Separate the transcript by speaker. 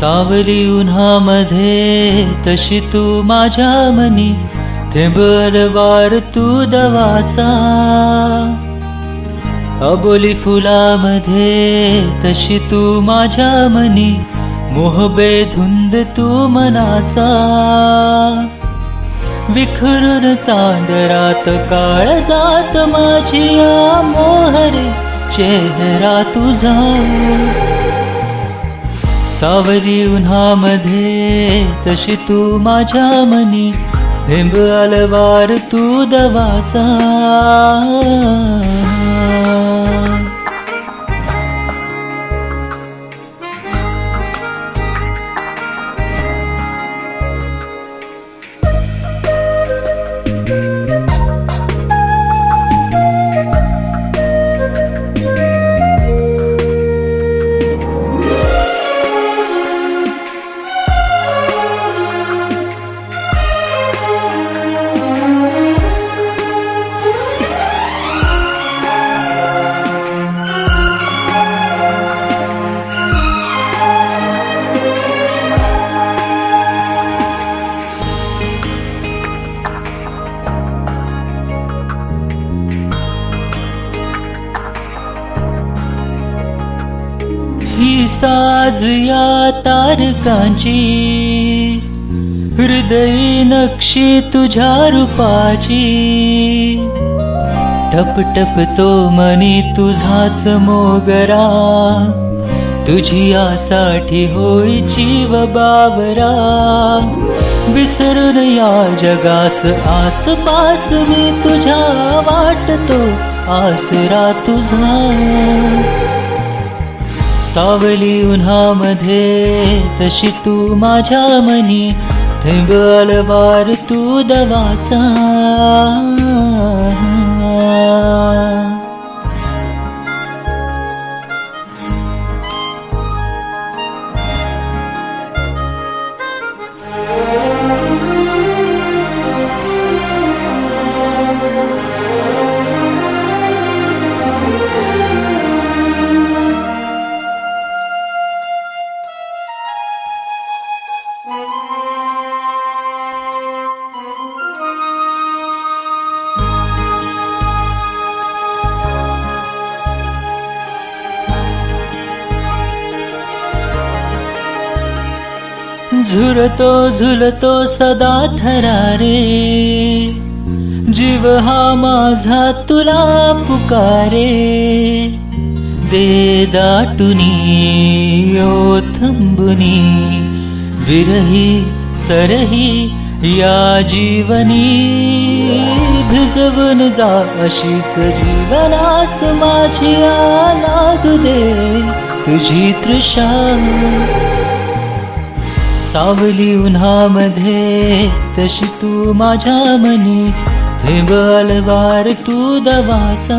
Speaker 1: सावली उन्हामध्ये तशी तू माझ्या मनी थेंबरवार तू दवाचा. अबोली फुलामध्ये तशी तू माझ्या मनी मोहबे धुंद तू मनाचा. विखरून चांदरात काळ जात माझी मोहरे चेहरा तुझा. सावरी उन्हामध्ये तशी तू माझ्या मनी. थेंब अलवार तू दवाचा. ही साज या तारकांची. हृदयी नक्षी तुझ्या रूपाची. टप टप तो मनी तुझाच मोगरा. तुझी यासाठी होई जीव बावरा. विसरून या जगास आसपास मी तुझ्या वाटतो. आसरा तुझा. सावली उन्हामध्ये तशी तू माझ्या मनी. थेंब अलवार तू दवाचा. झुरतो झुलतो सदा थरारे। जीव हा माझा तुला पुकारे। दे दाटुनी यो थंबुनी विरही सरही या जीवनी। भिजवून जा अशीच जीवनास माझी लागू दे तुझी तृषा सावली उन्हामध्ये तशी तू माझ्या मनी थेंब अलवार तू दवाचा.